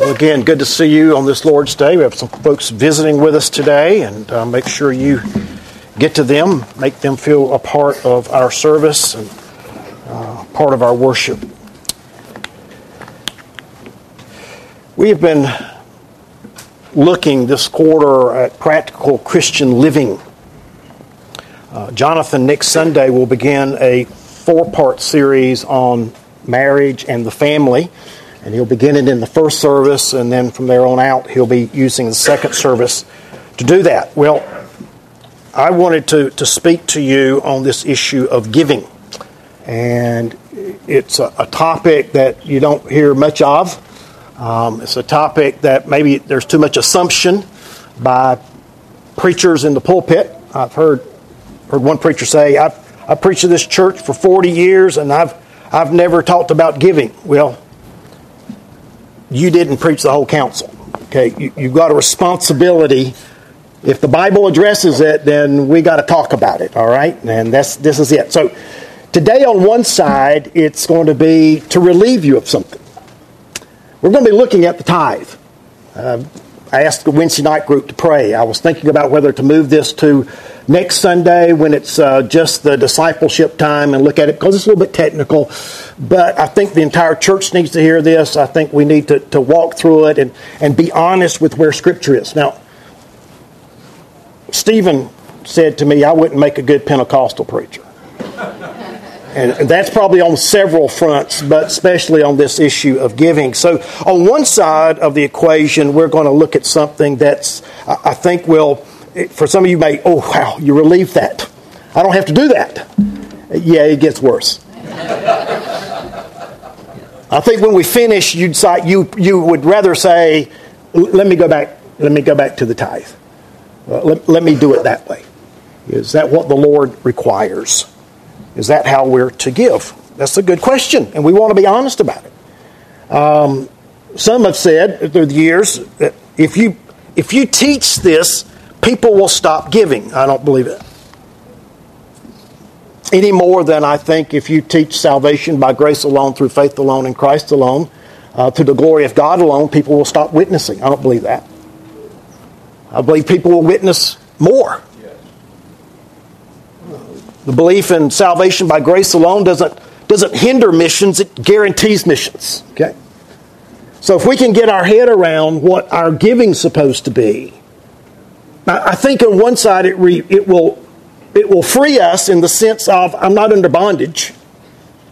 Well, again, good to see you on this Lord's Day. We have some folks visiting with us today, and uh, make sure you get to them, make them feel a part of our service and uh, part of our worship. We have been looking this quarter at practical Christian living. Uh, Jonathan next Sunday will begin a four part series on marriage and the family. And he'll begin it in the first service, and then from there on out, he'll be using the second service to do that. Well, I wanted to, to speak to you on this issue of giving. And it's a, a topic that you don't hear much of. Um, it's a topic that maybe there's too much assumption by preachers in the pulpit. I've heard, heard one preacher say, I've, I've preached to this church for 40 years and I've, I've never talked about giving. Well, you didn't preach the whole counsel. Okay, you, you've got a responsibility. If the Bible addresses it, then we got to talk about it. All right, and that's this is it. So today, on one side, it's going to be to relieve you of something. We're going to be looking at the tithe. Uh, I asked the Wednesday night group to pray. I was thinking about whether to move this to next Sunday when it's uh, just the discipleship time and look at it because it's a little bit technical. But I think the entire church needs to hear this. I think we need to, to walk through it and, and be honest with where Scripture is. Now, Stephen said to me, I wouldn't make a good Pentecostal preacher. And that's probably on several fronts, but especially on this issue of giving. So, on one side of the equation, we're going to look at something that's, I think, will for some of you may, oh, wow, you relieve that. I don't have to do that. Yeah, it gets worse. I think when we finish, you'd say, you, you would rather say, let me go back, let me go back to the tithe. Uh, let, let me do it that way. Is that what the Lord requires? Is that how we're to give? That's a good question, and we want to be honest about it. Um, some have said through the years that if you if you teach this people will stop giving. I don't believe it. Any more than I think if you teach salvation by grace alone, through faith alone, in Christ alone, uh, to the glory of God alone, people will stop witnessing. I don't believe that. I believe people will witness more. The belief in salvation by grace alone doesn't, doesn't hinder missions, it guarantees missions. Okay? So if we can get our head around what our giving's supposed to be, I think on one side it, re, it, will, it will free us in the sense of I'm not under bondage.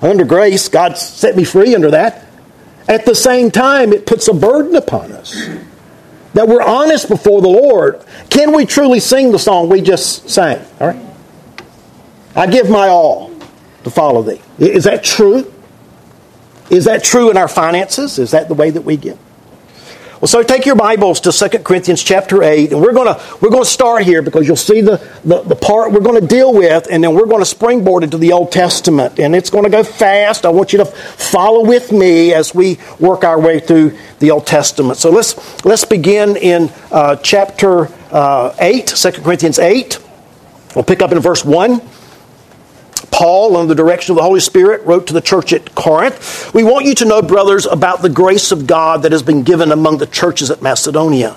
I'm under grace. God set me free under that. At the same time, it puts a burden upon us that we're honest before the Lord. Can we truly sing the song we just sang? All right. I give my all to follow thee. Is that true? Is that true in our finances? Is that the way that we give? Well, so take your Bibles to 2 Corinthians chapter 8, and we're going to we're to start here because you'll see the, the, the part we're going to deal with, and then we're going to springboard into the Old Testament. And it's going to go fast. I want you to follow with me as we work our way through the Old Testament. So let's, let's begin in uh, chapter uh, 8, 2 Corinthians 8. We'll pick up in verse 1. Paul, under the direction of the Holy Spirit, wrote to the church at Corinth We want you to know, brothers, about the grace of God that has been given among the churches at Macedonia.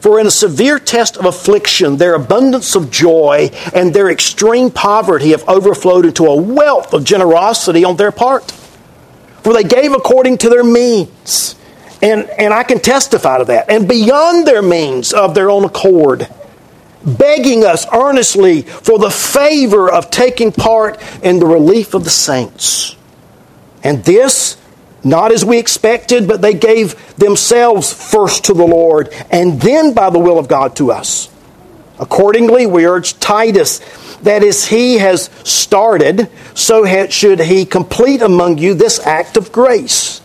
For in a severe test of affliction, their abundance of joy and their extreme poverty have overflowed into a wealth of generosity on their part. For they gave according to their means. And, and I can testify to that. And beyond their means of their own accord begging us earnestly for the favor of taking part in the relief of the saints. And this, not as we expected, but they gave themselves first to the Lord, and then by the will of God to us. Accordingly, we urge Titus that as he has started, so should he complete among you this act of grace.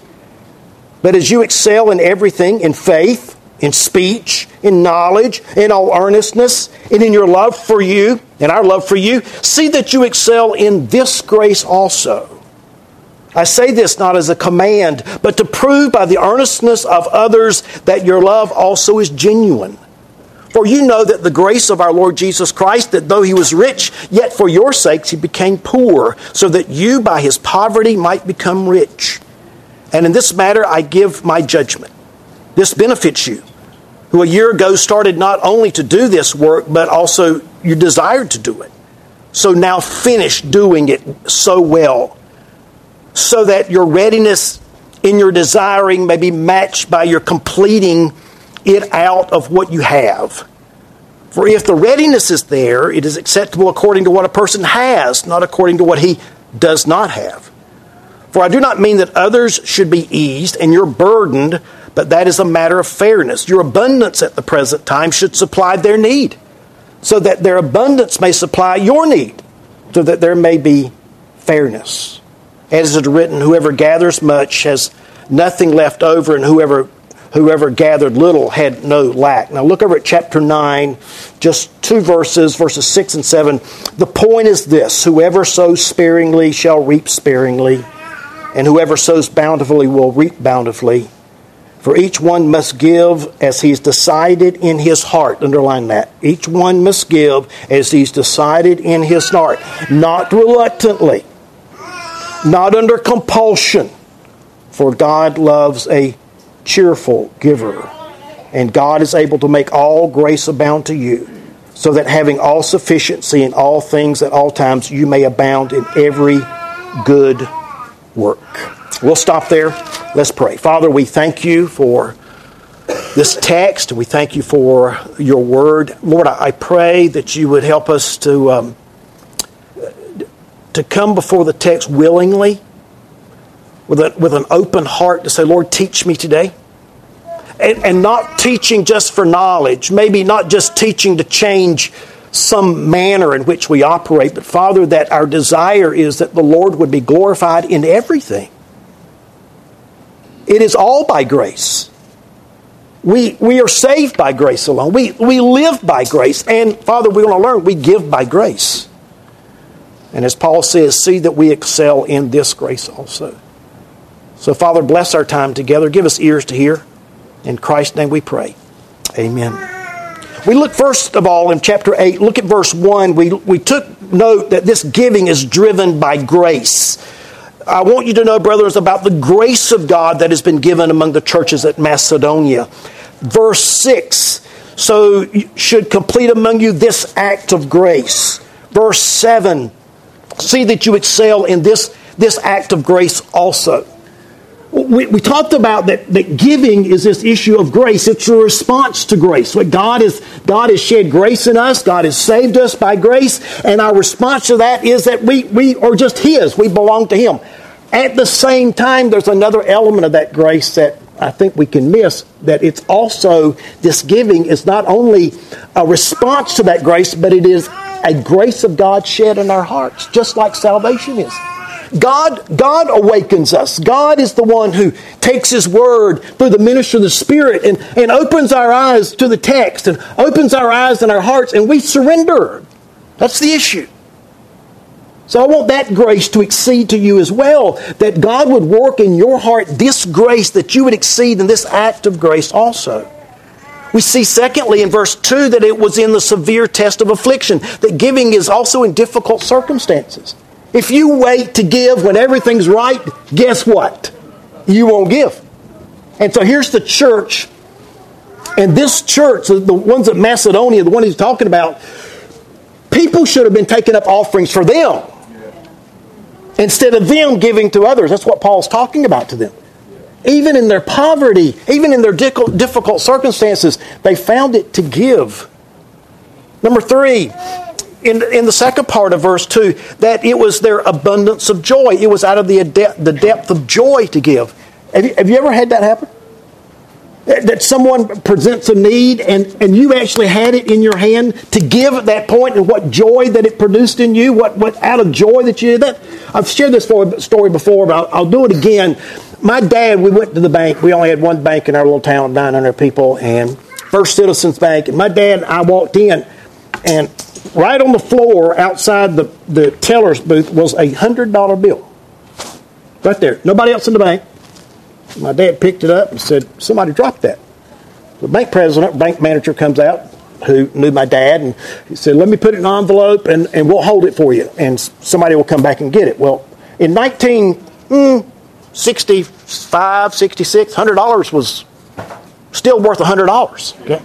But as you excel in everything, in faith, in speech, in knowledge, in all earnestness, and in your love for you, and our love for you, see that you excel in this grace also. I say this not as a command, but to prove by the earnestness of others that your love also is genuine. For you know that the grace of our Lord Jesus Christ, that though he was rich, yet for your sakes he became poor, so that you by his poverty might become rich. And in this matter, I give my judgment. This benefits you, who a year ago started not only to do this work, but also you desired to do it. So now finish doing it so well, so that your readiness in your desiring may be matched by your completing it out of what you have. For if the readiness is there, it is acceptable according to what a person has, not according to what he does not have. For I do not mean that others should be eased and you're burdened, but that is a matter of fairness. Your abundance at the present time should supply their need, so that their abundance may supply your need, so that there may be fairness. As it is written, whoever gathers much has nothing left over, and whoever whoever gathered little had no lack. Now look over at chapter 9, just two verses, verses 6 and 7. The point is this whoever sows sparingly shall reap sparingly, and whoever sows bountifully will reap bountifully. For each one must give as he's decided in his heart. Underline that. Each one must give as he's decided in his heart, not reluctantly, not under compulsion. For God loves a cheerful giver. And God is able to make all grace abound to you, so that having all sufficiency in all things at all times, you may abound in every good work. We'll stop there. Let's pray. Father, we thank you for this text. We thank you for your word. Lord, I pray that you would help us to, um, to come before the text willingly with, a, with an open heart to say, Lord, teach me today. And, and not teaching just for knowledge, maybe not just teaching to change some manner in which we operate, but Father, that our desire is that the Lord would be glorified in everything. It is all by grace. We, we are saved by grace alone. We, we live by grace. And Father, we want to learn we give by grace. And as Paul says, see that we excel in this grace also. So, Father, bless our time together. Give us ears to hear. In Christ's name we pray. Amen. We look first of all in chapter 8, look at verse 1. We, we took note that this giving is driven by grace. I want you to know, brothers, about the grace of God that has been given among the churches at Macedonia. Verse 6 So should complete among you this act of grace. Verse 7 See that you excel in this, this act of grace also we, we talked about that, that giving is this issue of grace. It's a response to grace. What God is, God has shed grace in us. God has saved us by grace. And our response to that is that we, we are just His. We belong to Him. At the same time, there's another element of that grace that I think we can miss that it's also, this giving is not only a response to that grace, but it is a grace of God shed in our hearts, just like salvation is. God, God awakens us. God is the one who takes His Word through the ministry of the Spirit and, and opens our eyes to the text and opens our eyes and our hearts, and we surrender. That's the issue. So I want that grace to exceed to you as well, that God would work in your heart this grace, that you would exceed in this act of grace also. We see, secondly, in verse 2, that it was in the severe test of affliction, that giving is also in difficult circumstances. If you wait to give when everything's right, guess what? You won't give. And so here's the church. And this church, the ones at Macedonia, the one he's talking about, people should have been taking up offerings for them instead of them giving to others. That's what Paul's talking about to them. Even in their poverty, even in their difficult circumstances, they found it to give. Number three, in, in the second part of verse 2 that it was their abundance of joy. It was out of the, the depth of joy to give. Have you, have you ever had that happen? That someone presents a need and, and you actually had it in your hand to give at that point and what joy that it produced in you, what, what out of joy that you did that. I've shared this story before, but I'll, I'll do it again. My dad, we went to the bank. We only had one bank in our little town, 900 people, and First Citizens Bank. And my dad, and I walked in, and right on the floor outside the, the teller's booth was a hundred dollar bill. Right there. Nobody else in the bank. My dad picked it up and said, Somebody dropped that. The bank president, bank manager comes out who knew my dad and he said, Let me put it in an envelope and, and we'll hold it for you and somebody will come back and get it. Well, in 1960, hmm, 65, 66, $100 was still worth $100. Okay?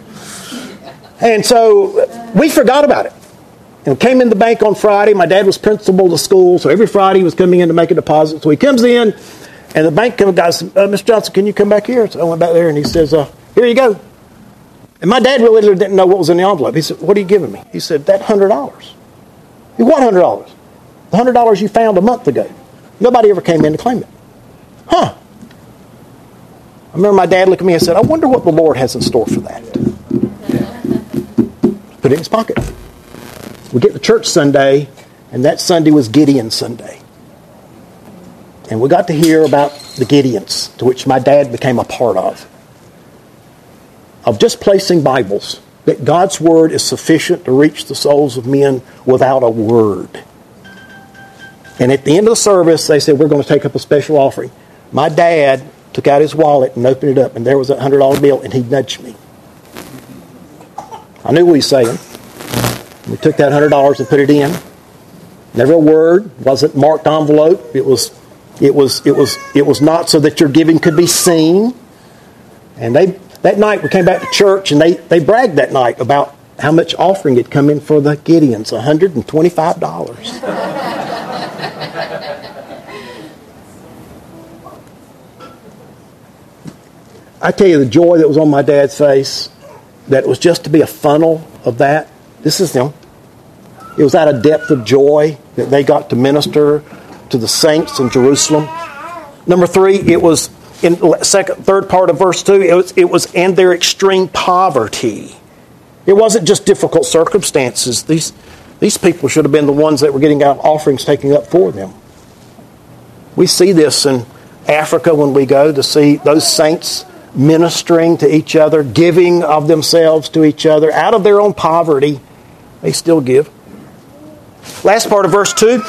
And so we forgot about it. And came in the bank on Friday. My dad was principal of the school, so every Friday he was coming in to make a deposit. So he comes in, and the bank guy says, uh, Mr. Johnson, can you come back here? So I went back there, and he says, uh, here you go. And my dad really didn't know what was in the envelope. He said, what are you giving me? He said, that $100. He what $100? The $100 you found a month ago. Nobody ever came in to claim it. Huh. I remember my dad looked at me and said, I wonder what the Lord has in store for that. Put it in his pocket. We get to church Sunday, and that Sunday was Gideon Sunday. And we got to hear about the Gideons, to which my dad became a part of. Of just placing Bibles, that God's Word is sufficient to reach the souls of men without a word. And at the end of the service, they said, We're going to take up a special offering. My dad took out his wallet and opened it up, and there was a $100 bill, and he nudged me. I knew what he was saying. We took that hundred dollars and put it in. Never a word. Wasn't marked envelope. It was, it was, it was, it was not so that your giving could be seen. And they that night we came back to church and they, they bragged that night about how much offering had come in for the Gideons, $125. I tell you the joy that was on my dad's face, that it was just to be a funnel of that this is them. It was out of depth of joy that they got to minister to the saints in Jerusalem. Number three, it was in second, third part of verse two. It was, it was in their extreme poverty. It wasn't just difficult circumstances. These these people should have been the ones that were getting out offerings taken up for them. We see this in Africa when we go to see those saints ministering to each other, giving of themselves to each other out of their own poverty they still give. Last part of verse 2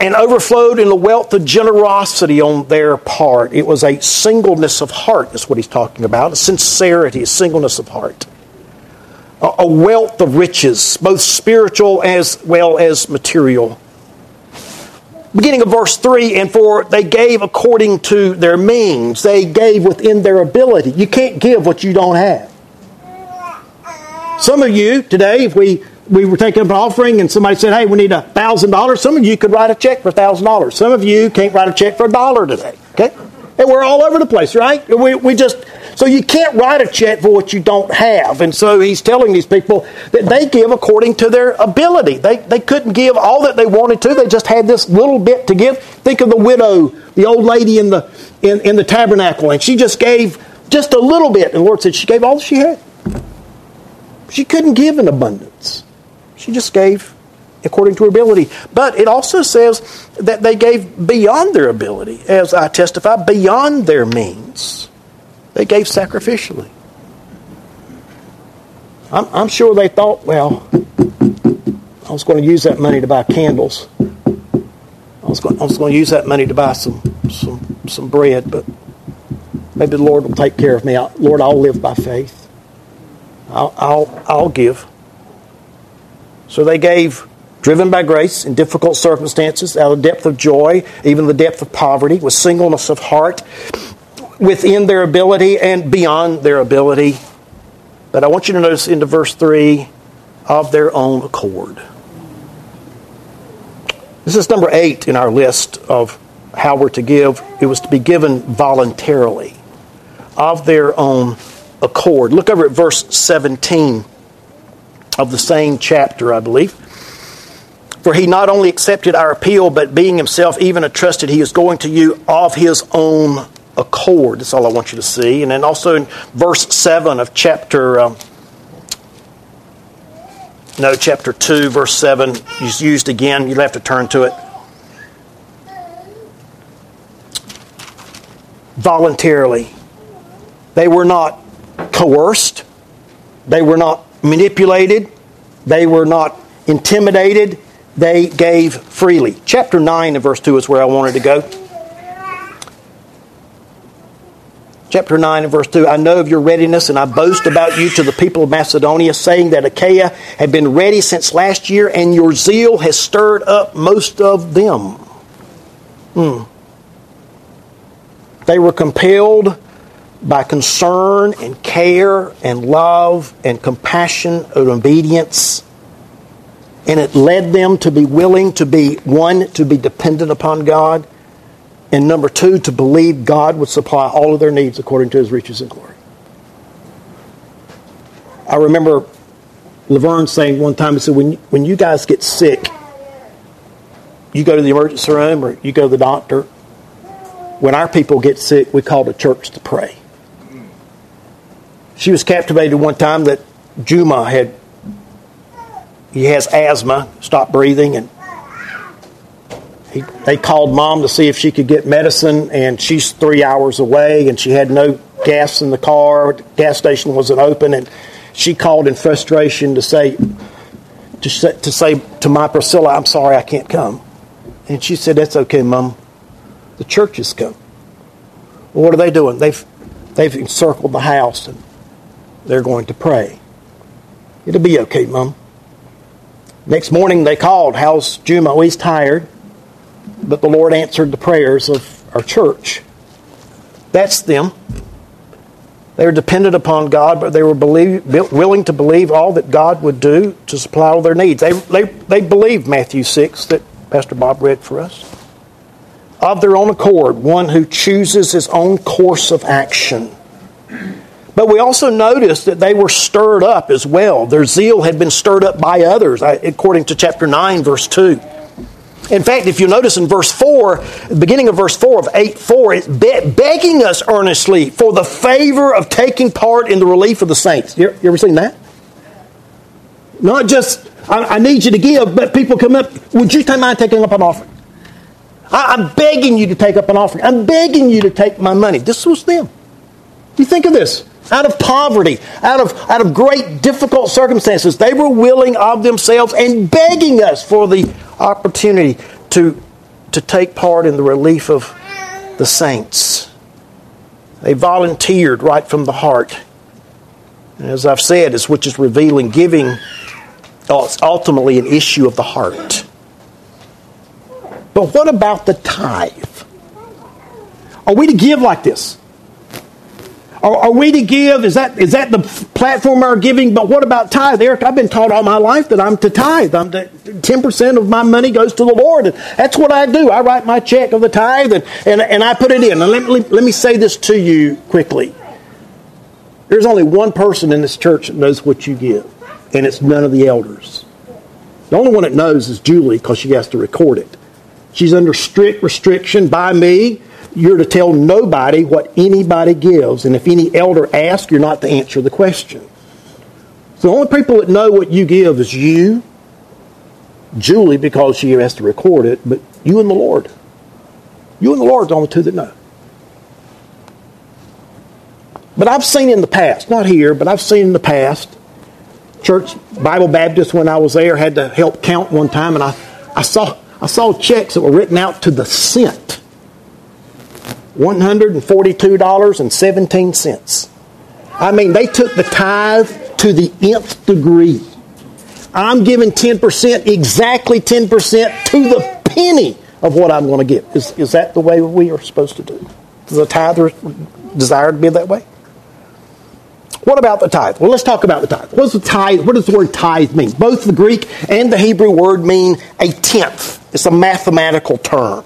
and overflowed in the wealth of generosity on their part. It was a singleness of heart, is what he's talking about. A sincerity, a singleness of heart. A wealth of riches, both spiritual as well as material. Beginning of verse 3 and 4, they gave according to their means. They gave within their ability. You can't give what you don't have. Some of you today, if we we were taking up an offering and somebody said, hey, we need a $1,000. Some of you could write a check for a $1,000. Some of you can't write a check for a dollar today. Okay? And we're all over the place, right? We, we just, so you can't write a check for what you don't have. And so he's telling these people that they give according to their ability. They, they couldn't give all that they wanted to. They just had this little bit to give. Think of the widow, the old lady in the, in, in the tabernacle, and she just gave just a little bit. And the Lord said she gave all she had. She couldn't give in abundance. She just gave according to her ability. But it also says that they gave beyond their ability, as I testify, beyond their means. They gave sacrificially. I'm, I'm sure they thought, well, I was going to use that money to buy candles. I was going, I was going to use that money to buy some, some, some bread, but maybe the Lord will take care of me. Lord, I'll live by faith. I'll, I'll, I'll give. So they gave, driven by grace in difficult circumstances, out of depth of joy, even the depth of poverty, with singleness of heart, within their ability and beyond their ability. But I want you to notice into verse 3 of their own accord. This is number 8 in our list of how we're to give. It was to be given voluntarily, of their own accord. Look over at verse 17 of the same chapter, I believe. For he not only accepted our appeal, but being himself even entrusted, he is going to you of his own accord. That's all I want you to see. And then also in verse 7 of chapter. Um, no, chapter 2, verse 7 is used again. You'll have to turn to it. Voluntarily. They were not coerced. They were not manipulated, they were not intimidated, they gave freely. Chapter 9 and verse 2 is where I wanted to go. Chapter 9 and verse 2 I know of your readiness, and I boast about you to the people of Macedonia, saying that Achaia had been ready since last year, and your zeal has stirred up most of them. Hmm. They were compelled by concern and care and love and compassion and obedience. And it led them to be willing to be, one, to be dependent upon God, and number two, to believe God would supply all of their needs according to his riches and glory. I remember Laverne saying one time, he said, when, when you guys get sick, you go to the emergency room or you go to the doctor. When our people get sick, we call the church to pray. She was captivated one time that Juma had, he has asthma, stopped breathing, and he, they called mom to see if she could get medicine, and she's three hours away, and she had no gas in the car. The gas station wasn't open, and she called in frustration to say, to say, to say to my Priscilla, I'm sorry I can't come. And she said, That's okay, Mom. The church has come. Well, what are they doing? They've, they've encircled the house and they're going to pray. It'll be okay, Mom. Next morning they called. How's Juma? Oh, he's tired. But the Lord answered the prayers of our church. That's them. They were dependent upon God, but they were believe, willing to believe all that God would do to supply all their needs. They, they, they believed Matthew 6 that Pastor Bob read for us. Of their own accord, one who chooses his own course of action. But we also notice that they were stirred up as well. Their zeal had been stirred up by others, uh, according to chapter 9, verse 2. In fact, if you notice in verse 4, the beginning of verse 4 of 8 4, it's be- begging us earnestly for the favor of taking part in the relief of the saints. You, you ever seen that? Not just, I, I, need you to give, but people come up, would you mind taking up an offering? I, I'm begging you to take up an offering. I'm begging you to take my money. This was them. You think of this out of poverty, out of, out of great difficult circumstances. They were willing of themselves and begging us for the opportunity to, to take part in the relief of the saints. They volunteered right from the heart. And as I've said, is which is revealing giving it's ultimately an issue of the heart. But what about the tithe? Are we to give like this? Are, are, we to give? Is that is that the platform our giving? But what about tithe, Eric? I've been taught all my life that I'm to tithe. I'm ten percent of my money goes to the Lord, and that's what I do. I write my check of the tithe and and, and I put it in. And let, let, let me say this to you quickly. There's only one person in this church that knows what you give, and it's none of the elders. The only one that knows is Julie because she has to record it. She's under strict restriction by me you're to tell nobody what anybody gives. And if any elder asks, you're not to answer the question. So the only people that know what you give is you, Julie, because she has to record it, but you and the Lord. You and the Lord are the only two that know. But I've seen in the past, not here, but I've seen in the past, church Bible Baptist when I was there had to help count one time, and I, I saw I saw checks that were written out to the cent $142.17. I mean, they took the tithe to the nth degree. I'm giving 10%, exactly 10% to the penny of what I'm going to give. Is, is that the way we are supposed to do? Does the tithe desire to be that way? What about the tithe? Well, let's talk about the tithe. What does the tithe? What does the word tithe mean? Both the Greek and the Hebrew word mean a tenth. It's a mathematical term.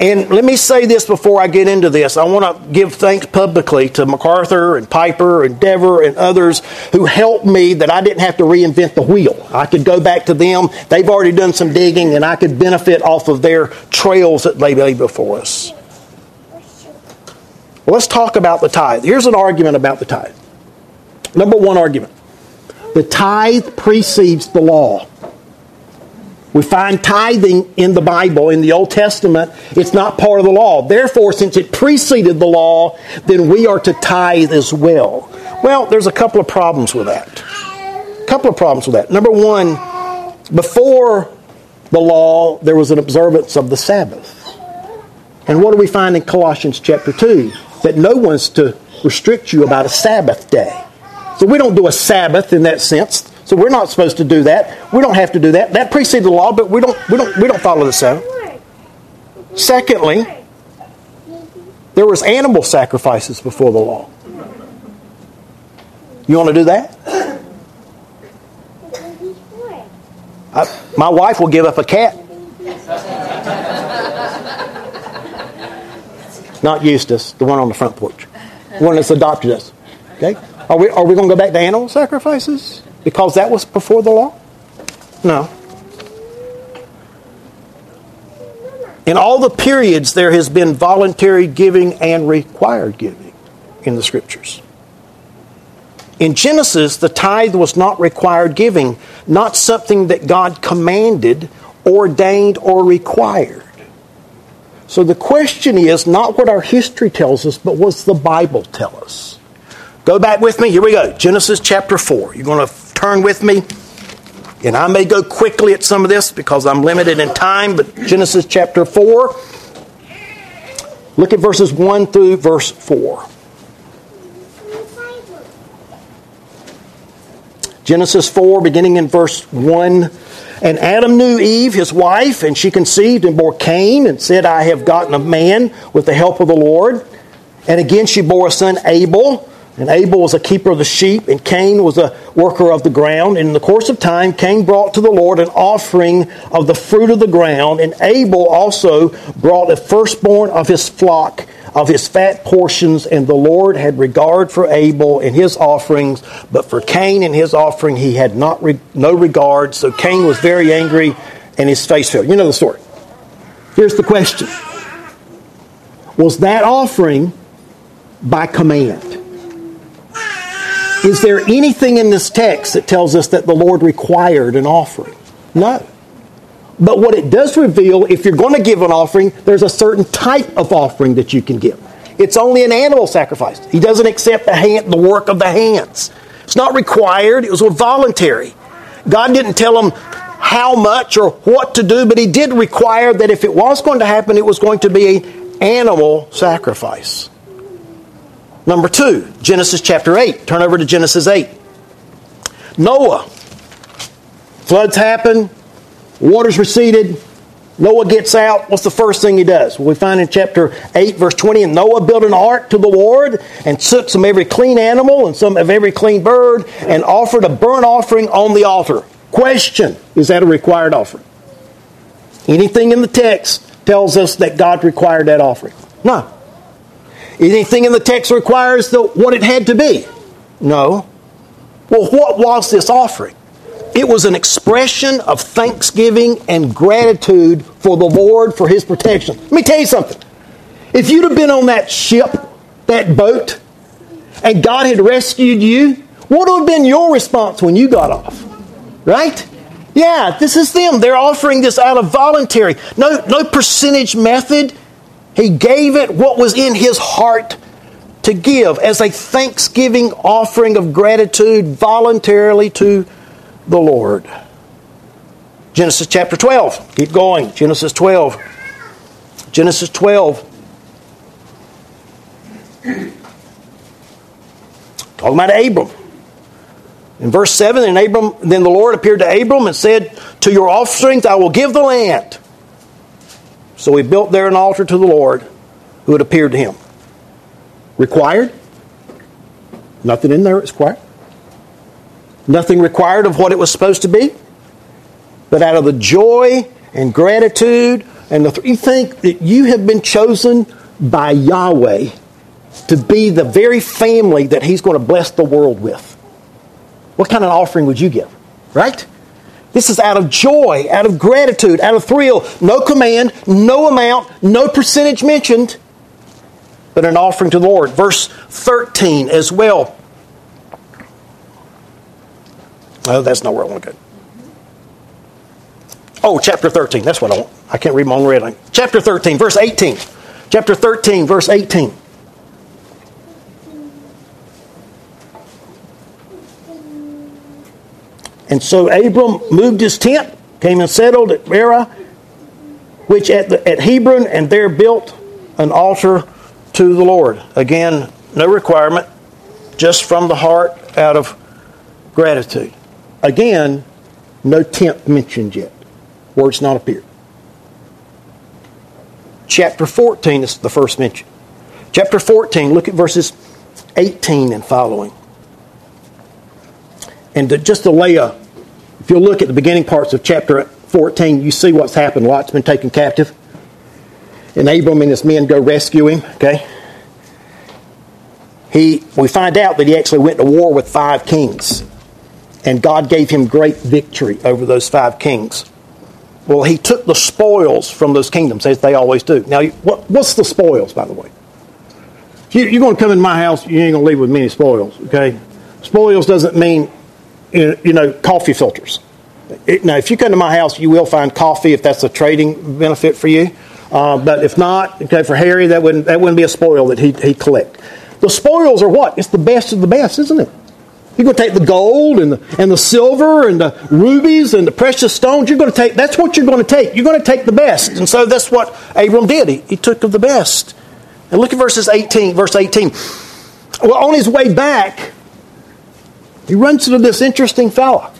And let me say this before I get into this. I want to give thanks publicly to MacArthur and Piper and Dever and others who helped me that I didn't have to reinvent the wheel. I could go back to them. They've already done some digging and I could benefit off of their trails that they laid before us. Let's talk about the tithe. Here's an argument about the tithe. Number one argument the tithe precedes the law. We find tithing in the Bible, in the Old Testament. It's not part of the law. Therefore, since it preceded the law, then we are to tithe as well. Well, there's a couple of problems with that. A couple of problems with that. Number one, before the law, there was an observance of the Sabbath. And what do we find in Colossians chapter 2? That no one's to restrict you about a Sabbath day. So we don't do a Sabbath in that sense. So we're not supposed to do that. We don't have to do that. That precedes the law, but we don't we don't we don't follow the Sabbath. Secondly, There was animal sacrifices before the law. You want to do that? I, my wife will give up a cat. Not Eustace, the one on the front porch. The one that's adopted us. Okay? Are we, are we going to go back to animal sacrifices? Because that was before the law? No. In all the periods, there has been voluntary giving and required giving in the scriptures. In Genesis, the tithe was not required giving, not something that God commanded, ordained, or required. So the question is not what our history tells us, but what's the Bible tell us? Go back with me. Here we go. Genesis chapter 4. You're going to turn with me. And I may go quickly at some of this because I'm limited in time, but Genesis chapter 4. Look at verses 1 through verse 4. Genesis 4, beginning in verse 1. And Adam knew Eve, his wife, and she conceived and bore Cain, and said, I have gotten a man with the help of the Lord. And again she bore a son, Abel. And Abel was a keeper of the sheep, and Cain was a worker of the ground. And in the course of time, Cain brought to the Lord an offering of the fruit of the ground, and Abel also brought the firstborn of his flock of his fat portions, and the Lord had regard for Abel and his offerings, but for Cain and his offering he had not re- no regard. So Cain was very angry, and his face fell. You know the story. Here's the question: Was that offering by command? Is there anything in this text that tells us that the Lord required an offering? No. But what it does reveal, if you're going to give an offering, there's a certain type of offering that you can give. It's only an animal sacrifice. He doesn't accept the, hand, the work of the hands. It's not required, it was voluntary. God didn't tell him how much or what to do, but He did require that if it was going to happen, it was going to be an animal sacrifice. Number two, Genesis chapter 8. Turn over to Genesis 8. Noah. Floods happen, Waters receded. Noah gets out. What's the first thing he does? Well, we find in chapter 8, verse 20, and Noah built an ark to the Lord and took some every clean animal and some of every clean bird and offered a burnt offering on the altar. Question Is that a required offering? Anything in the text tells us that God required that offering? No. Anything in the text requires the, what it had to be? No. Well, what was this offering? It was an expression of thanksgiving and gratitude for the Lord for his protection. Let me tell you something. If you'd have been on that ship, that boat, and God had rescued you, what would have been your response when you got off? Right? Yeah, this is them. They're offering this out of voluntary. No, no percentage method. He gave it what was in his heart to give as a thanksgiving offering of gratitude voluntarily to the Lord. Genesis chapter 12. Keep going. Genesis 12. Genesis 12. Talking about Abram. In verse 7, and Abram, then the Lord appeared to Abram and said, To your offspring I will give the land. So he built there an altar to the Lord who had appeared to him. Required? Nothing in there is required. Nothing required of what it was supposed to be. But out of the joy and gratitude, and the, you think that you have been chosen by Yahweh to be the very family that He's going to bless the world with. What kind of offering would you give? Right? This is out of joy, out of gratitude, out of thrill. No command, no amount, no percentage mentioned, but an offering to the Lord. Verse 13 as well. No, that's not where I want to go. Oh, chapter 13. That's what I want. I can't read my own red Chapter 13, verse 18. Chapter 13, verse 18. And so Abram moved his tent, came and settled at Mamre, which at, the, at Hebron, and there built an altar to the Lord. Again, no requirement, just from the heart out of gratitude. Again, no tent mentioned yet. Word's not appeared. Chapter 14 is the first mention. Chapter 14, look at verses 18 and following. And to, just to lay a, if you look at the beginning parts of chapter 14, you see what's happened. Lot's been taken captive. And Abram and his men go rescue him, okay? He, we find out that he actually went to war with five kings. And God gave him great victory over those five kings. Well, he took the spoils from those kingdoms, as they always do. Now, what, what's the spoils, by the way? You, are going to come in my house, you ain't going to leave with many spoils, okay? Spoils doesn't mean, you know, coffee filters. It, now, if you come to my house, you will find coffee if that's a trading benefit for you. Uh, but if not, okay, for Harry, that wouldn't, that wouldn't be a spoil that he, he'd collect. The spoils are what? It's the best of the best, isn't it? You're going to take the gold and the, and the silver and the rubies and the precious stones. You're going to take, that's what you're going to take. You're going to take the best. And so that's what Abram did. He, he took of the best. And look at verses 18, verse 18. Well, on his way back, he runs into this interesting fella.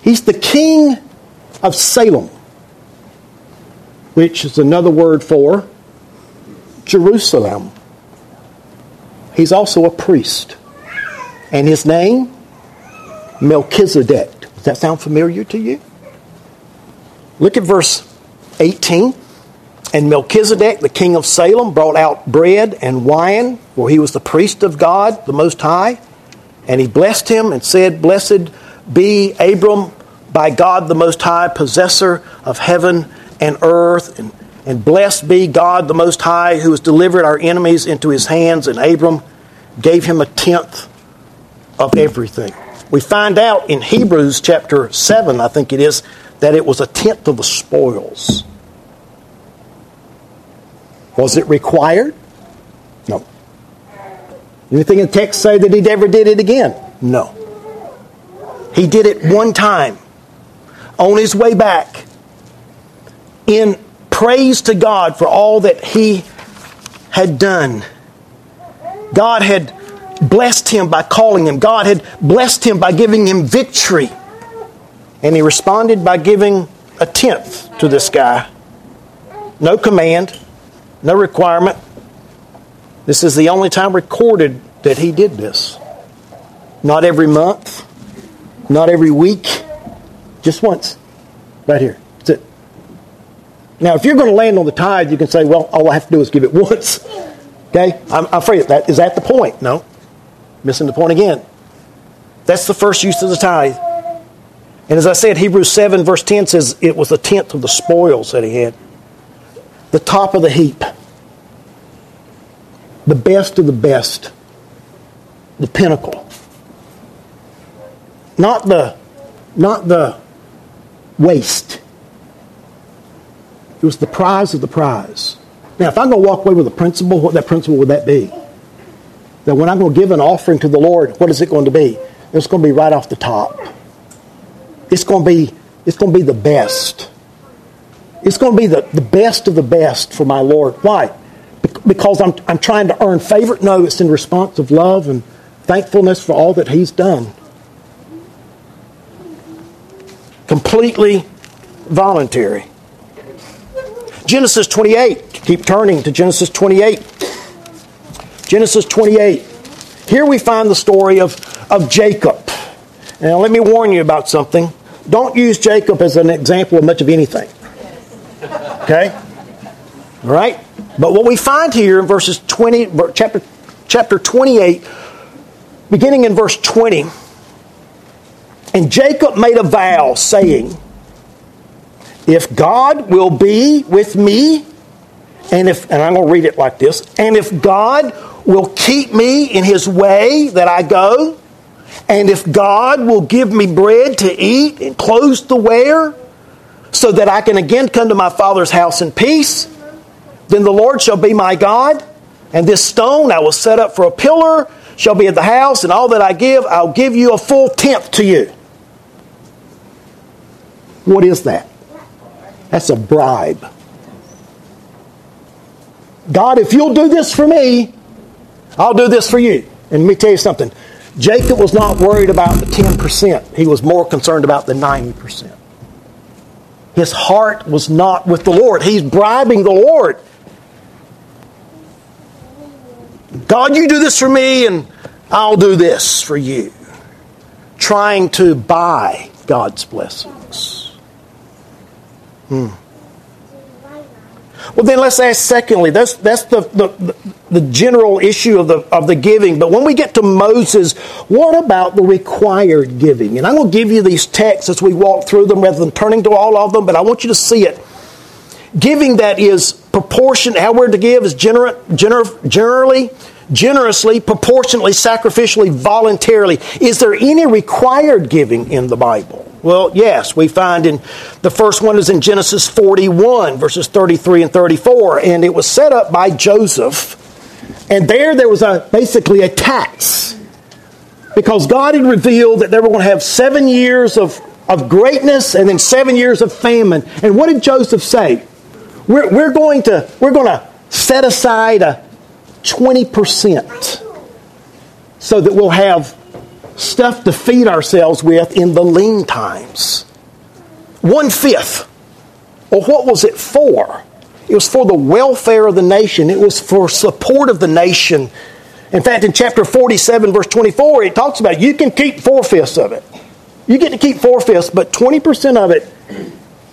He's the king of Salem, which is another word for Jerusalem. He's also a priest. And his name? Melchizedek. Does that sound familiar to you? Look at verse 18. And Melchizedek, the king of Salem, brought out bread and wine, for he was the priest of God, the Most High. And he blessed him and said, Blessed be Abram by God the Most High, possessor of heaven and earth. And and blessed be God the Most High, who has delivered our enemies into his hands. And Abram gave him a tenth of everything. We find out in Hebrews chapter 7, I think it is, that it was a tenth of the spoils. Was it required? No. Anything in the text say that he never did it again? No. He did it one time on his way back in praise to God for all that he had done. God had blessed him by calling him, God had blessed him by giving him victory. And he responded by giving a tenth to this guy. No command, no requirement. This is the only time recorded that he did this. Not every month, not every week, just once. Right here. That's it. Now, if you're going to land on the tithe, you can say, well, all I have to do is give it once. Okay? I'm, afraid that is that the point? No. Missing the point again. That's the first use of the tithe. And as I said, Hebrews 7, verse 10 says it was a tenth of the spoils that he had. The top of the heap. The best of the best. The pinnacle. Not the, not the waste. It was the prize of the prize. Now, if I'm going to walk away with a principle, what that principle would that be? That when I'm going to give an offering to the Lord, what is it going to be? It's going to be right off the top. It's going to be, it's going to be the best. It's going to be the, the best of the best for my Lord. Why? Because I'm, I'm trying to earn favor? No, it's in response of love and thankfulness for all that He's done. Completely voluntary. Genesis 28. Keep turning to Genesis 28. Genesis 28. Here we find the story of, of Jacob. Now, let me warn you about something. Don't use Jacob as an example of much of anything. Okay? All right? But what we find here in verses 20, chapter, chapter 28, beginning in verse 20, and Jacob made a vow, saying, if God will be with me, and if and I'm going to read it like this, and if God will keep me in his way that I go, and if God will give me bread to eat and clothes to wear, so that I can again come to my father's house in peace, then the Lord shall be my God, and this stone I will set up for a pillar shall be at the house, and all that I give, I'll give you a full tenth to you. What is that? That's a bribe. God, if you'll do this for me, I'll do this for you. And let me tell you something. Jacob was not worried about the 10%. He was more concerned about the 90%. His heart was not with the Lord. He's bribing the Lord. God, you do this for me, and I'll do this for you. Trying to buy God's blessings. Hmm. Well, then let's ask secondly. That's, that's the, the, the general issue of the, of the giving. But when we get to Moses, what about the required giving? And I'm going to give you these texts as we walk through them rather than turning to all of them, but I want you to see it. Giving that is proportion, how we're to give is gener, generally, generously, proportionately, sacrificially, voluntarily. Is there any required giving in the Bible? Well, yes, we find in the first one is in Genesis 41, verses 33 and 34, and it was set up by Joseph. And there, there was a basically a tax because God had revealed that they were going to have seven years of, of greatness and then seven years of famine. And what did Joseph say? We're, we're going to we're going to set aside a 20% so that we'll have stuff to feed ourselves with in the lean times. One fifth. Well, what was it for? It was for the welfare of the nation, it was for support of the nation. In fact, in chapter 47, verse 24, it talks about you can keep four fifths of it. You get to keep four fifths, but 20% of it,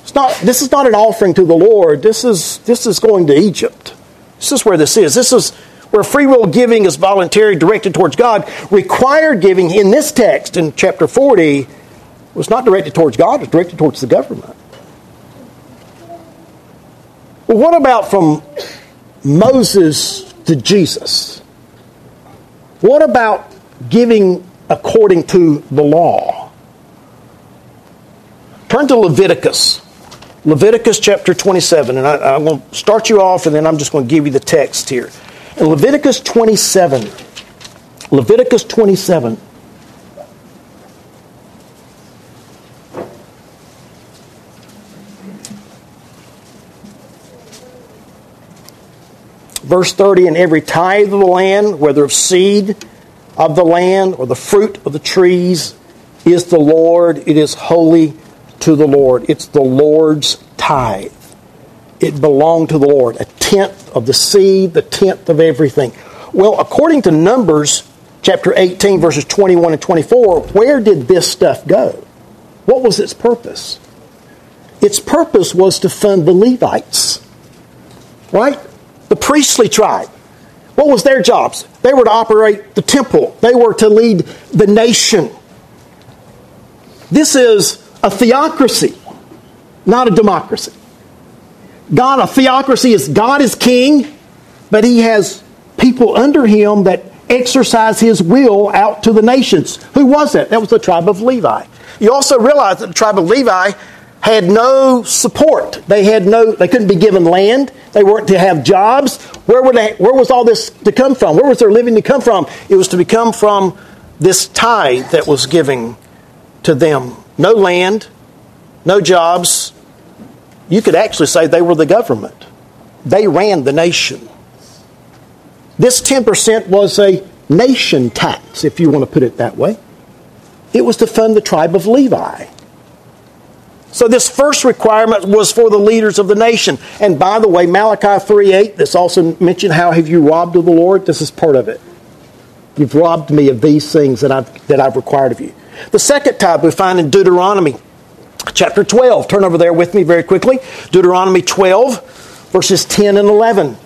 it's not, this is not an offering to the Lord. This is, this is going to Egypt. This is where this is. This is where free will giving is voluntary, directed towards God, required giving in this text in chapter 40 was not directed towards God, it was directed towards the government. Well, what about from Moses to Jesus? What about giving according to the law? Turn to Leviticus. Leviticus chapter 27, and I, am going to start you off and then I'm just going to give you the text here. In Leviticus 27, Leviticus 27, verse 30 and every tithe of the land whether of seed of the land or the fruit of the trees is the lord. It is holy to the lord. It's the lord's tithe it belonged to the lord a tenth of the seed, the tenth of everything. Well, according to Numbers chapter 18, verses 21 and 24, where did this stuff go? What was its purpose? Its purpose was to fund the Levites, right? The priestly tribe. What was their jobs? They were to operate the temple, they were to lead the nation. This is a theocracy, not a democracy. God, a theocracy is God is king, but he has people under him that exercise his will out to the nations. Who was that? That was the tribe of Levi. You also realize that the tribe of Levi had no support. They had no they couldn't be given land. They weren't to have jobs. Where would they, where was all this to come from? Where was their living to come from? It was to become from this tithe that was giving to them. No land, no jobs, you could actually say they were the government. They ran the nation. This 10% was a nation tax, if you want to put it that way. It was to fund the tribe of Levi. So this first requirement was for the leaders of the nation. And by the way, Malachi 3.8, this also mentioned how have you robbed of the Lord? This is part of it. You've robbed me of these things that I've, that I've required of you. The second type we find in Deuteronomy chapter 12. Turn over there with me very quickly. Deuteronomy 12, verses 10 and 11.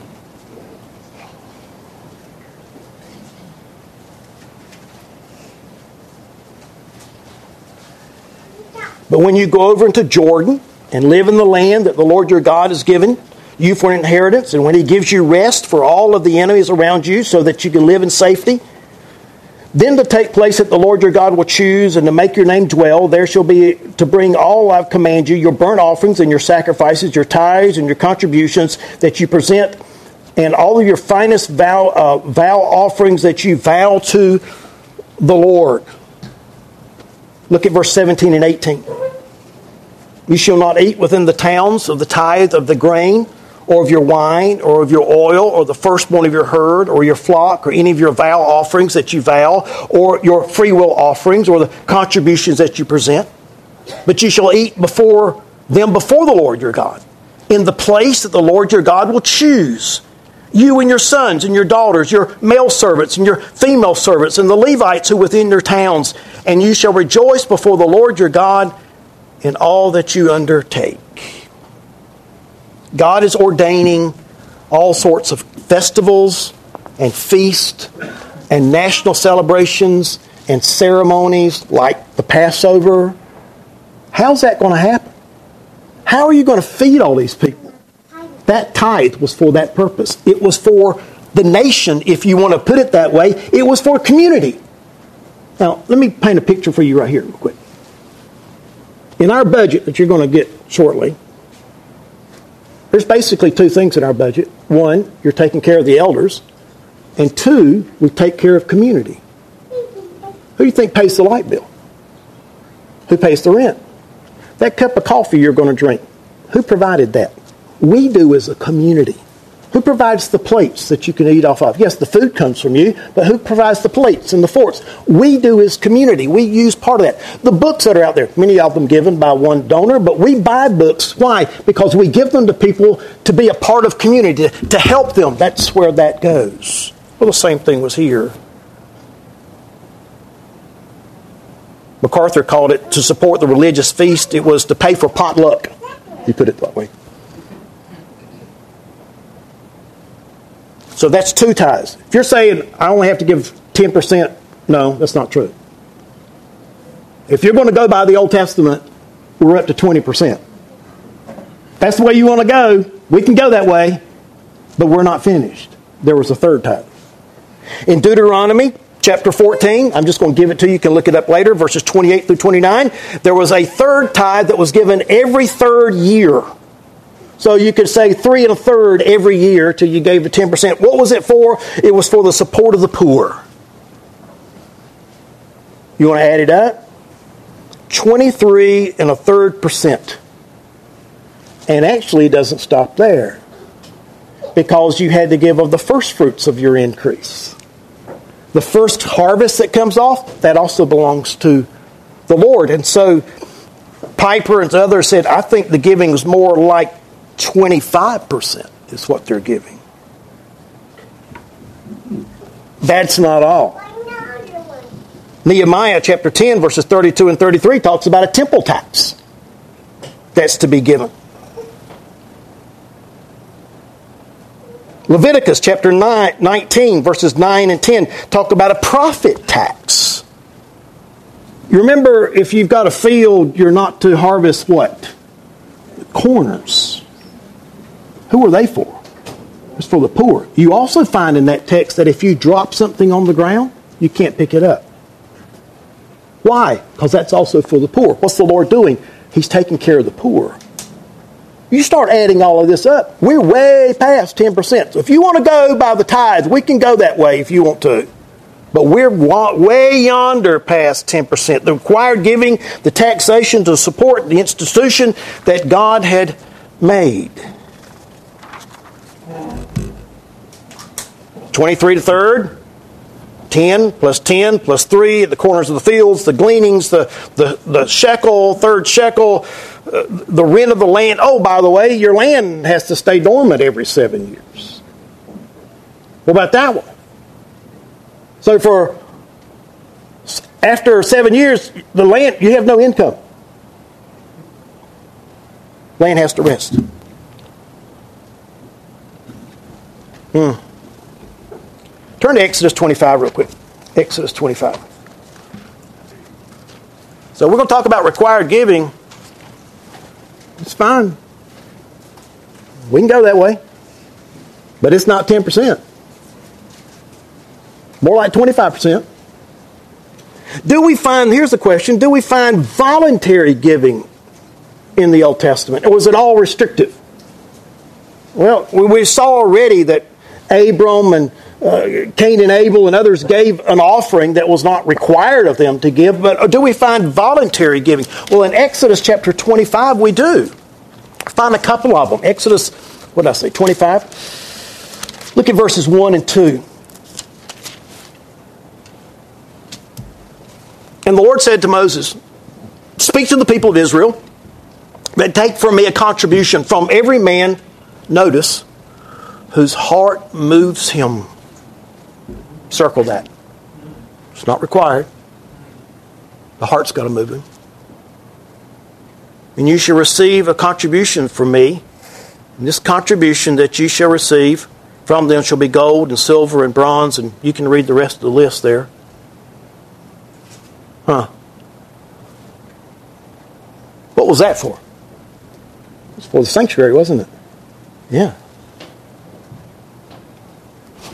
But when you go over into Jordan and live in the land that the Lord your God has given you for an inheritance, and when he gives you rest for all of the enemies around you so that you can live in safety, then to take place that the Lord your God will choose and to make your name dwell, there shall be to bring all I've commanded you, your burnt offerings and your sacrifices, your tithes and your contributions that you present, and all of your finest vow, uh, vow offerings that you vow to the Lord. Look at verse 17 and 18. You shall not eat within the towns of the tithe of the grain or of your wine, or of your oil, or the firstborn of your herd, or your flock, or any of your vow offerings that you vow, or your free will offerings, or the contributions that you present. But you shall eat before them before the Lord your God, in the place that the Lord your God will choose. you and your sons and your daughters, your male servants and your female servants, and the Levites who are within your towns, and you shall rejoice before the Lord your God in all that you undertake. God is ordaining all sorts of festivals and feasts and national celebrations and ceremonies like the Passover. How's that going to happen? How are you going to feed all these people? That tithe was for that purpose. It was for the nation, if you want to put it that way. It was for community. Now, let me paint a picture for you right here, real quick. In our budget that you're going to get shortly, there's basically two things in our budget. One, you're taking care of the elders, and two, we take care of community. Who do you think pays the light bill? Who pays the rent? That cup of coffee you're going to drink, who provided that? We do as a community. Who provides the plates that you can eat off of? Yes, the food comes from you, but who provides the plates and the forks? We do as community. We use part of that. The books that are out there, many of them given by one donor, but we buy books. Why? Because we give them to people to be a part of community, to, to help them. That's where that goes. Well, the same thing was here. MacArthur called it to support the religious feast. It was to pay for potluck. He put it that way. So that's two tithes. If you're saying I only have to give 10%, no, that's not true. If you're going to go by the Old Testament, we're up to 20%. That's the way you want to go. We can go that way, but we're not finished. There was a third tithe. In Deuteronomy chapter 14, I'm just going to give it to you. You can look it up later, verses 28 through 29. There was a third tithe that was given every third year. So you could say three and a third every year till you gave the 10%. What was it for? It was for the support of the poor. You want to add it up? 23 and a third percent. And actually, it doesn't stop there because you had to give of the first fruits of your increase. The first harvest that comes off, that also belongs to the Lord. And so Piper and others said, I think the giving is more like 25% is what they're giving. That's not all. Nehemiah chapter 10, verses 32 and 33 talks about a temple tax that's to be given. Leviticus chapter 9, 19, verses 9 and 10 talk about a profit tax. You remember, if you've got a field, you're not to harvest what? Corners. Who are they for? It's for the poor. You also find in that text that if you drop something on the ground, you can't pick it up. Why? Because that's also for the poor. What's the Lord doing? He's taking care of the poor. You start adding all of this up, we're way past 10%. So if you want to go by the tithe, we can go that way if you want to. But we're way yonder past 10%. The required giving, the taxation to support the institution that God had made. 23 to third, 10 plus 10 plus 3 at the corners of the fields, the gleanings, the, the, the shekel, third shekel, uh, the rent of the land. Oh, by the way, your land has to stay dormant every seven years. What about that one? So for after seven years, the land you have no income. Land has to rest. Hmm. Turn to Exodus 25 real quick. Exodus 25. So we're going to talk about required giving. It's fine. We can go that way. But it's not 10%. More like 25%. Do we find, here's the question, do we find voluntary giving in the Old Testament? Or was it all restrictive? Well, we saw already that Abram and uh, Cain and Abel and others gave an offering that was not required of them to give, but do we find voluntary giving? Well, in Exodus chapter 25, we do. Find a couple of them. Exodus, what did I say, 25? Look at verses 1 and 2. And the Lord said to Moses, Speak to the people of Israel that take from me a contribution from every man, notice, whose heart moves him. Circle that. It's not required. The heart's got to move him. And you shall receive a contribution from me. And this contribution that you shall receive from them shall be gold and silver and bronze, and you can read the rest of the list there. Huh. What was that for? It was for the sanctuary, wasn't it? Yeah.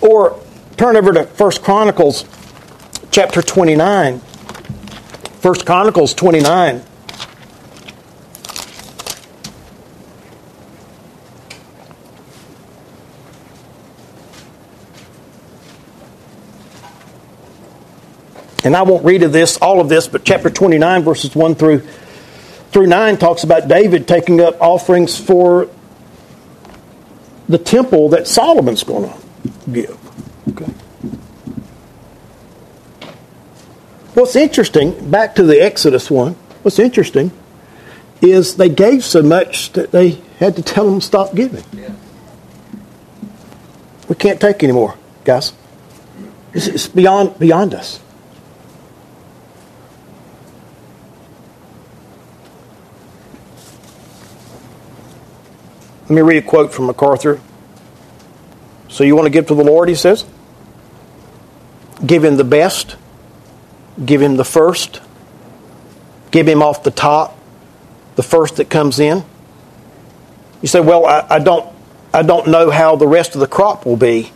Or turn over to First Chronicles chapter 29. First Chronicles 29. And I won't read of this, all of this, but chapter 29, verses 1 through, through 9 talks about David taking up offerings for the temple that Solomon's going to give. Okay. What's interesting, back to the Exodus one, what's interesting is they gave so much that they had to tell them to stop giving. Yeah. We can't take anymore, guys. It's, beyond beyond us. Let me read a quote from MacArthur. So you want to give to the Lord, he says? Give him the best. Give him the first. Give him off the top, the first that comes in. You say, well, I, I don't, I don't know how the rest of the crop will be.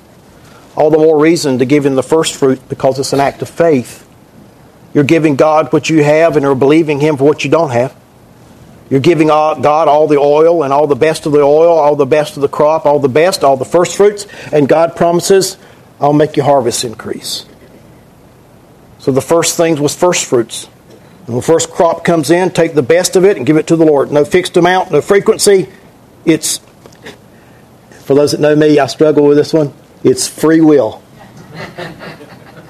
All the more reason to give him the first fruit because it's an act of faith. You're giving God what you have and you're believing him for what you don't have. You're giving God all the oil and all the best of the oil, all the best of the crop, all the best, all the first fruits, and God promises, I'll make your harvest increase. So the first things was first fruits. When the first crop comes in, take the best of it and give it to the Lord. No fixed amount, no frequency. It's, for those that know me, I struggle with this one. It's free will.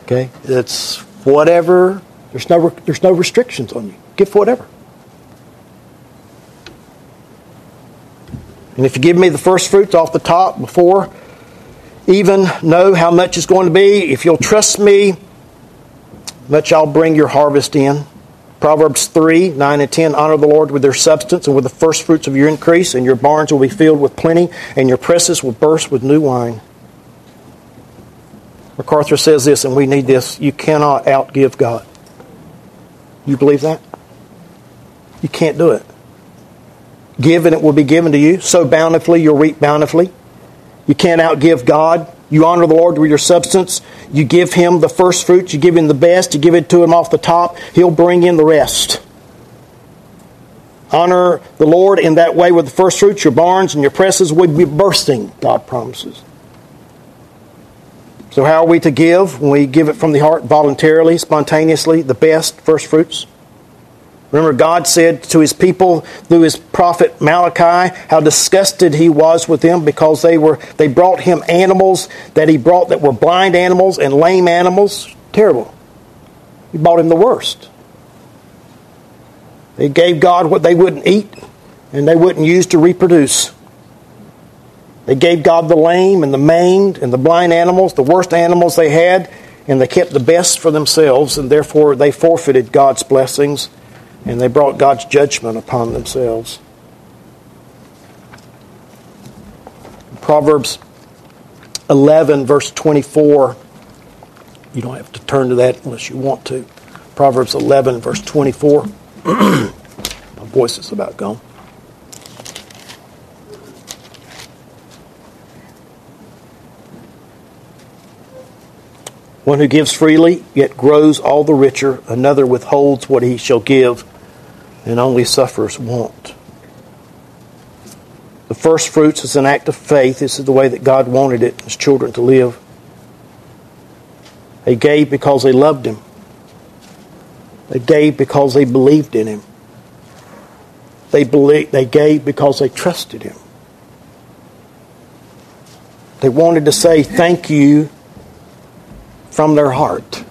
Okay? It's whatever. There's no, there's no restrictions on you. Give whatever. And if you give me the first fruits off the top before even know how much it's going to be, if you'll trust me, much I'll bring your harvest in. Proverbs 3 9 and 10 Honor the Lord with their substance and with the first fruits of your increase, and your barns will be filled with plenty, and your presses will burst with new wine. MacArthur says this, and we need this you cannot outgive God. You believe that? You can't do it. Give and it will be given to you. Sow bountifully, you'll reap bountifully. You can't outgive God. You honor the Lord with your substance. You give Him the first fruits. You give Him the best. You give it to Him off the top. He'll bring in the rest. Honor the Lord in that way with the first fruits. Your barns and your presses will be bursting, God promises. So, how are we to give? When we give it from the heart voluntarily, spontaneously, the best first fruits. Remember, God said to his people through his prophet Malachi how disgusted he was with them because they were they brought him animals that he brought that were blind animals and lame animals. Terrible. He brought him the worst. They gave God what they wouldn't eat and they wouldn't use to reproduce. They gave God the lame and the maimed and the blind animals, the worst animals they had, and they kept the best for themselves, and therefore they forfeited God's blessings and they brought God's judgment upon themselves. Proverbs 11, verse 24. You don't have to turn to that unless you want to. Proverbs 11, verse 24. My voice is about gone. One who gives freely, yet grows all the richer. Another withholds what he shall give and only suffers want. The first fruits is an act of faith. This is the way that God wanted it, his children to live. They gave because they loved him. They gave because they believed in him. They, believed, they gave because they trusted him. They wanted to say thank you from their heart.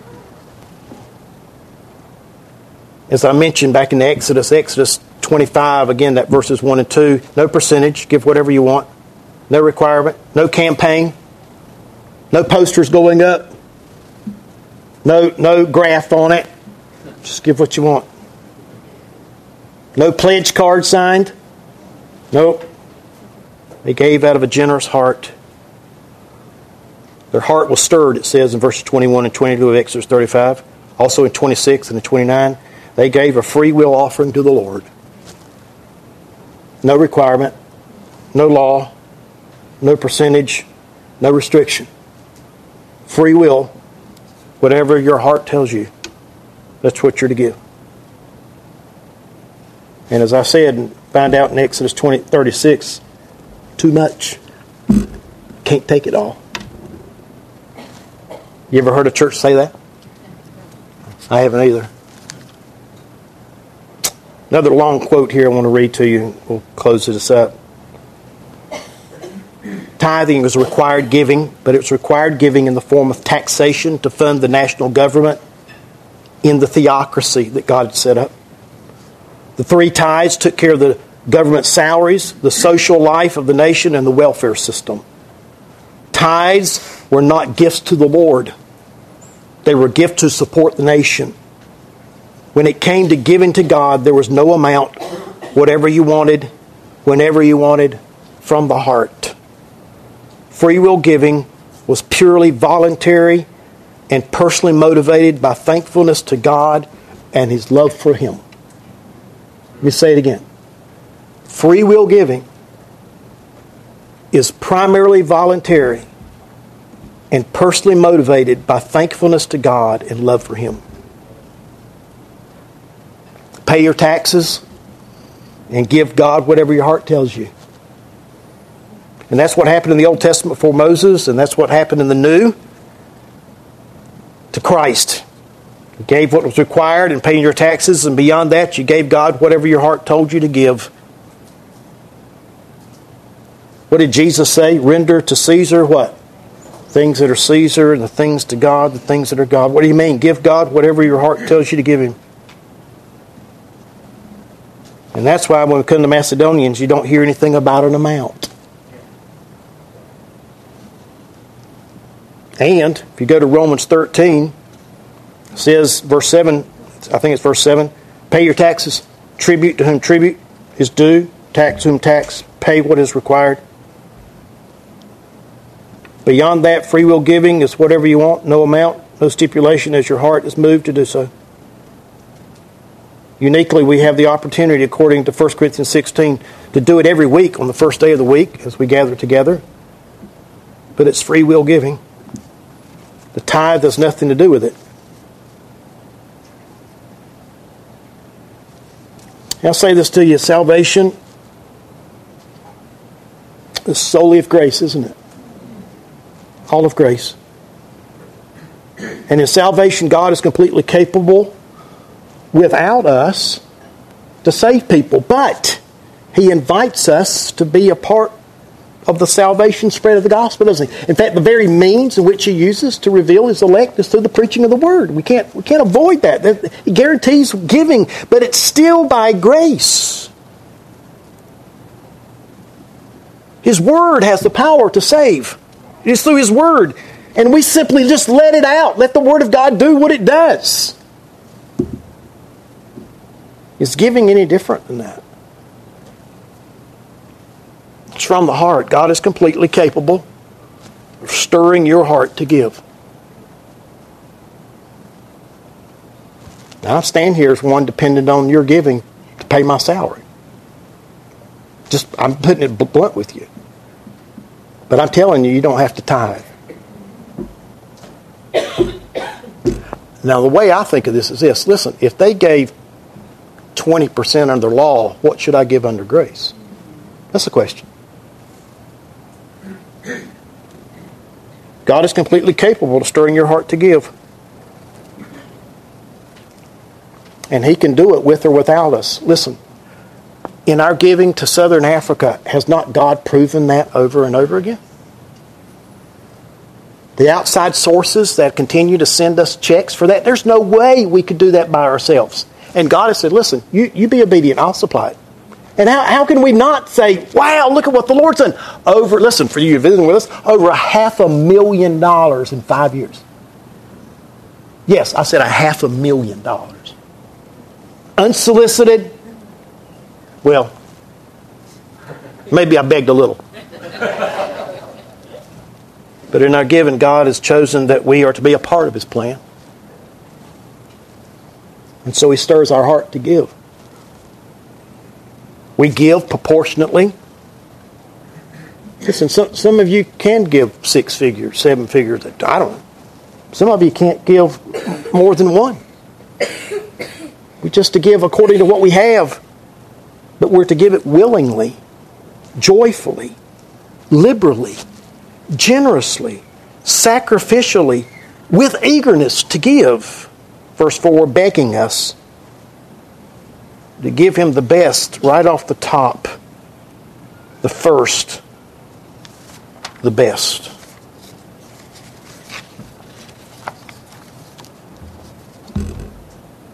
As I mentioned back in Exodus, Exodus 25, again, that verses 1 and 2, no percentage, give whatever you want. No requirement. No campaign. No posters going up. No, no graft on it. Just give what you want. No pledge card signed. Nope. They gave out of a generous heart. Their heart was stirred, it says in verses 21 and 22 of Exodus 35. Also in 26 and 29, they gave a free will offering to the Lord. No requirement, no law, no percentage, no restriction. Free will, whatever your heart tells you, that's what you're to give. And as I said, find out in Exodus 20, 36, too much. Can't take it all. You ever heard a church say that? I haven't either. Another long quote here I want to read to you. We'll close this up. Tithing was required giving, but it's required giving in the form of taxation to fund the national government in the theocracy that God had set up. The three tithes took care of the government salaries, the social life of the nation, and the welfare system. Tithes were not gifts to the Lord, they were gifts to support the nation. When it came to giving to God, there was no amount, whatever you wanted, whenever you wanted, from the heart. Free will giving was purely voluntary and personally motivated by thankfulness to God and His love for Him. Let me say it again. Free will giving is primarily voluntary and personally motivated by thankfulness to God and love for Him. Pay your taxes and give God whatever your heart tells you. And that's what happened in the Old Testament for Moses, and that's what happened in the New to Christ. You gave what was required in paying your taxes, and beyond that, you gave God whatever your heart told you to give. What did Jesus say? Render to Caesar what? Things that are Caesar, and the things to God, the things that are God. What do you mean? Give God whatever your heart tells you to give Him. And that's why when we come to Macedonians, you don't hear anything about an amount. And if you go to Romans 13, it says, verse 7, I think it's verse 7, pay your taxes, tribute to whom tribute is due, tax whom tax, pay what is required. Beyond that, free will giving is whatever you want, no amount, no stipulation as your heart is moved to do so. Uniquely, we have the opportunity, according to 1 Corinthians 16, to do it every week on the first day of the week as we gather together. But it's free will giving. The tithe has nothing to do with it. I'll say this to you salvation is solely of grace, isn't it? All of grace. And in salvation, God is completely capable without us to save people. But He invites us to be a part of the salvation spread of the gospel, doesn't he? In fact, the very means in which he uses to reveal his elect is through the preaching of the word. We can't, we can't avoid that. He guarantees giving, but it's still by grace. His word has the power to save. It's through his word. And we simply just let it out. Let the word of God do what it does. Is giving any different than that? It's from the heart. God is completely capable of stirring your heart to give. Now, I stand here as one dependent on your giving to pay my salary. Just, I'm putting it blunt with you. But I'm telling you, you don't have to tithe. Now, the way I think of this is this listen, if they gave 20% under law, what should I give under grace? That's the question. God is completely capable of stirring your heart to give. And He can do it with or without us. Listen, in our giving to Southern Africa, has not God proven that over and over again? The outside sources that continue to send us checks for that, there's no way we could do that by ourselves. And God has said, listen, you, you be obedient, I'll supply it. And how, how can we not say, wow, look at what the Lord's done? Over, listen, for you visiting with us, over a half a million dollars in five years. Yes, I said a half a million dollars. Unsolicited, well, maybe I begged a little. But in our giving, God has chosen that we are to be a part of His plan. And so He stirs our heart to give. We give proportionately. Listen, some, some of you can give six figures, seven figures. I don't know. Some of you can't give more than one. We're just to give according to what we have, but we're to give it willingly, joyfully, liberally, generously, sacrificially, with eagerness to give. Verse 4 begging us to give him the best right off the top, the first, the best.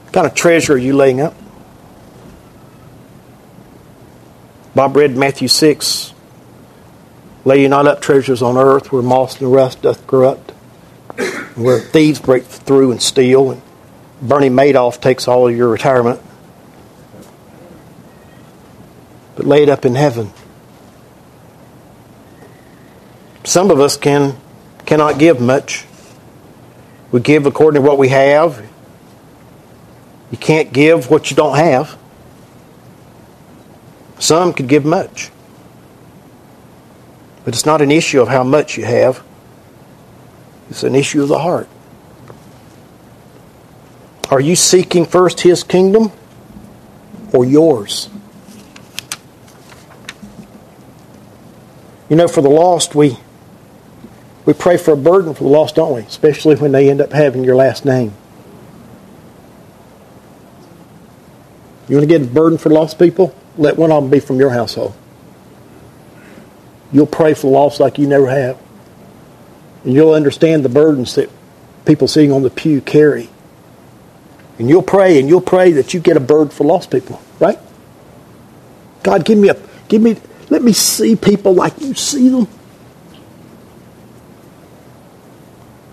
What kind of treasure are you laying up? Bob read Matthew 6. Lay you not up treasures on earth where moss and rust doth corrupt, where thieves break through and steal, and Bernie Madoff takes all of your retirement. but laid up in heaven. Some of us can cannot give much. We give according to what we have. You can't give what you don't have. Some could give much. But it's not an issue of how much you have. It's an issue of the heart. Are you seeking first His kingdom or yours? You know, for the lost, we we pray for a burden for the lost, don't we? Especially when they end up having your last name. You want to get a burden for lost people? Let one of them be from your household. You'll pray for the lost like you never have. And you'll understand the burdens that people sitting on the pew carry. And you'll pray and you'll pray that you get a bird for lost people, right? God, give me a give me let me see people like you see them.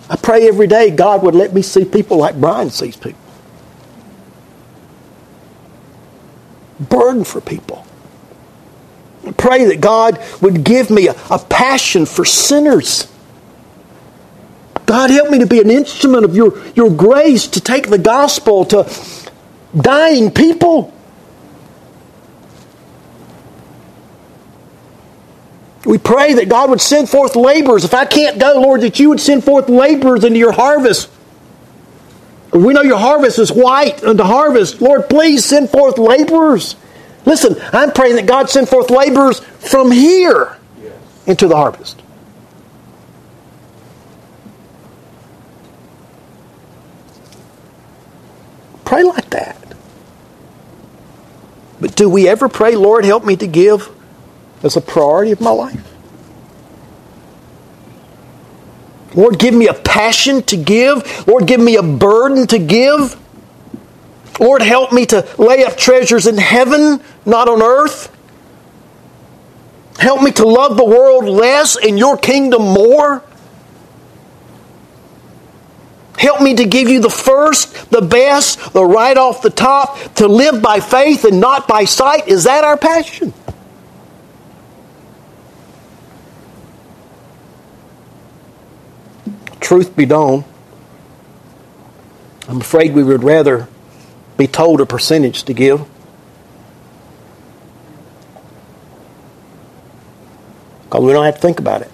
I pray every day God would let me see people like Brian sees people. Burden for people. I pray that God would give me a, a passion for sinners. God, help me to be an instrument of your, your grace to take the gospel to dying people. We pray that God would send forth laborers. If I can't go, Lord, that you would send forth laborers into your harvest. We know your harvest is white unto harvest. Lord, please send forth laborers. Listen, I'm praying that God send forth laborers from here into the harvest. Pray like that. But do we ever pray, Lord, help me to give as a priority of my life. Lord, give me a passion to give. Lord, give me a burden to give. Lord, help me to lay up treasures in heaven, not on earth. Help me to love the world less and your kingdom more. Help me to give you the first, the best, the right off the top, to live by faith and not by sight. Is that our passion? truth be known, I'm afraid we would rather be told a percentage to give. Because we don't have to think about it.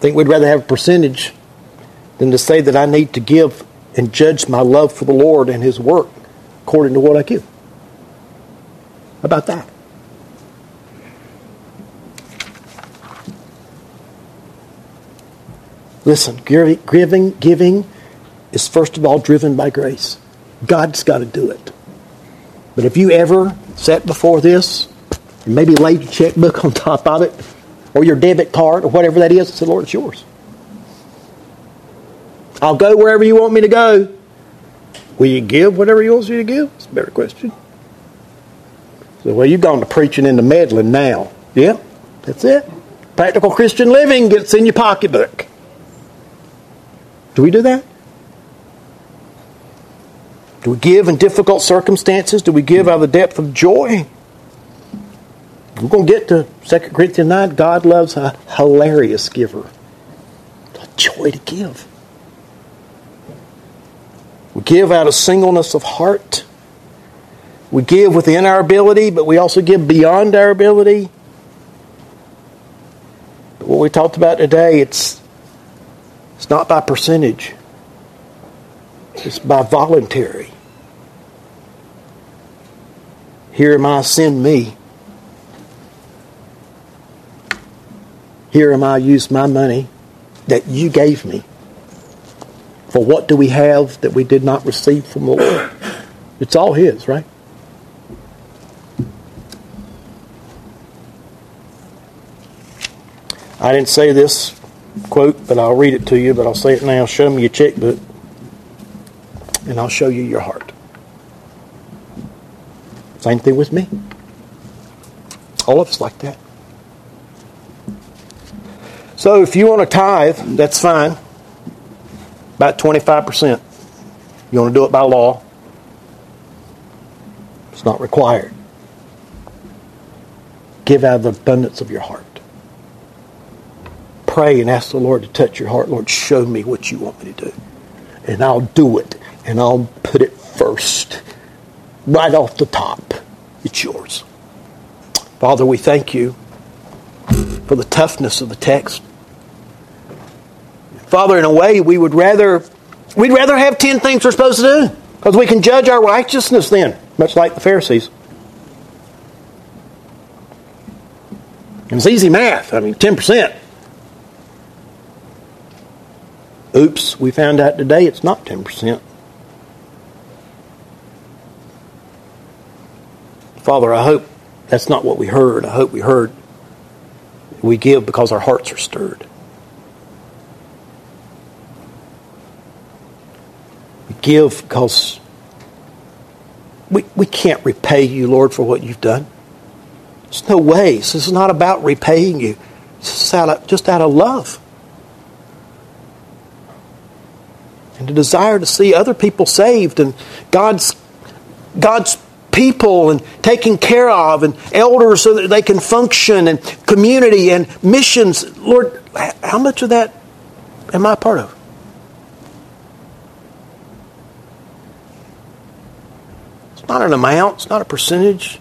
Think we'd rather have a percentage than to say that I need to give and judge my love for the Lord and His work according to what I give. How about that? Listen, giving, giving is first of all driven by grace. God's got to do it. But if you ever sat before this and maybe laid your checkbook on top of it, or your debit card, or whatever that is, and said, Lord, it's yours. I'll go wherever you want me to go. Will you give whatever he wants you to give? It's a better question. So, well, you've gone to preaching into meddling now. Yeah, that's it. Practical Christian living gets in your pocketbook. Do we do that? Do we give in difficult circumstances? Do we give out of the depth of joy? We're going to get to 2 Corinthians 9. God loves a hilarious giver. A joy to give. We give out of singleness of heart. We give within our ability, but we also give beyond our ability. But what we talked about today, it's, it's not by percentage. It's by voluntary. Here am I, send me. Here am I, use my money that you gave me. For what do we have that we did not receive from the Lord? It's all His, right? I didn't say this quote, but I'll read it to you, but I'll say it now. Show me your checkbook and I'll show you your heart. Same thing with me. All of us like that. So if you want to tithe, that's fine. About 25%. You want to do it by law? It's not required. Give out of the abundance of your heart. Pray and ask the Lord to touch your heart. Lord, show me what you want me to do. And I'll do it and I'll put it first, right off the top. It's yours. Father, we thank you for the toughness of the text. Father, in a way, we would rather we'd rather have ten things we're supposed to do because we can judge our righteousness then, much like the Pharisees. It's easy math. I mean, ten percent. Oops, we found out today it's not ten percent. Father, I hope that's not what we heard. I hope we heard we give because our hearts are stirred. We give because we, we can't repay you, Lord, for what you've done. There's no way. This is not about repaying you. It's out of, just out of love. And the desire to see other people saved and God's God's people and taking care of and elders so that they can function and community and missions. Lord, how much of that am I part of? Not an amount, it's not a percentage.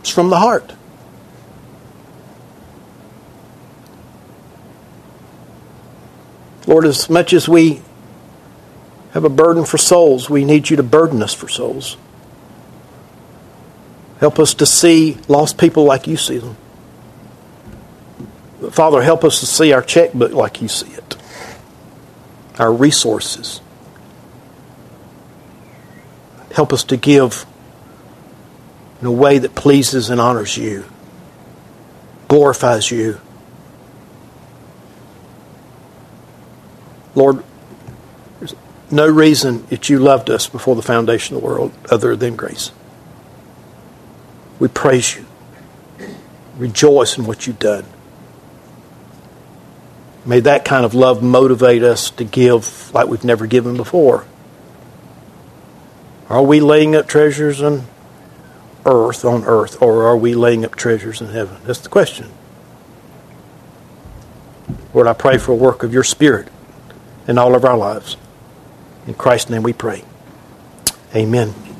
It's from the heart. Lord, as much as we have a burden for souls. We need you to burden us for souls. Help us to see lost people like you see them. Father, help us to see our checkbook like you see it, our resources. Help us to give in a way that pleases and honors you, glorifies you. Lord, there's no reason that you loved us before the foundation of the world other than grace. We praise you. Rejoice in what you've done. May that kind of love motivate us to give like we've never given before. Are we laying up treasures on earth, on earth, or are we laying up treasures in heaven? That's the question. Lord, I pray for a work of your Spirit in all of our lives. In Christ's name we pray. Amen.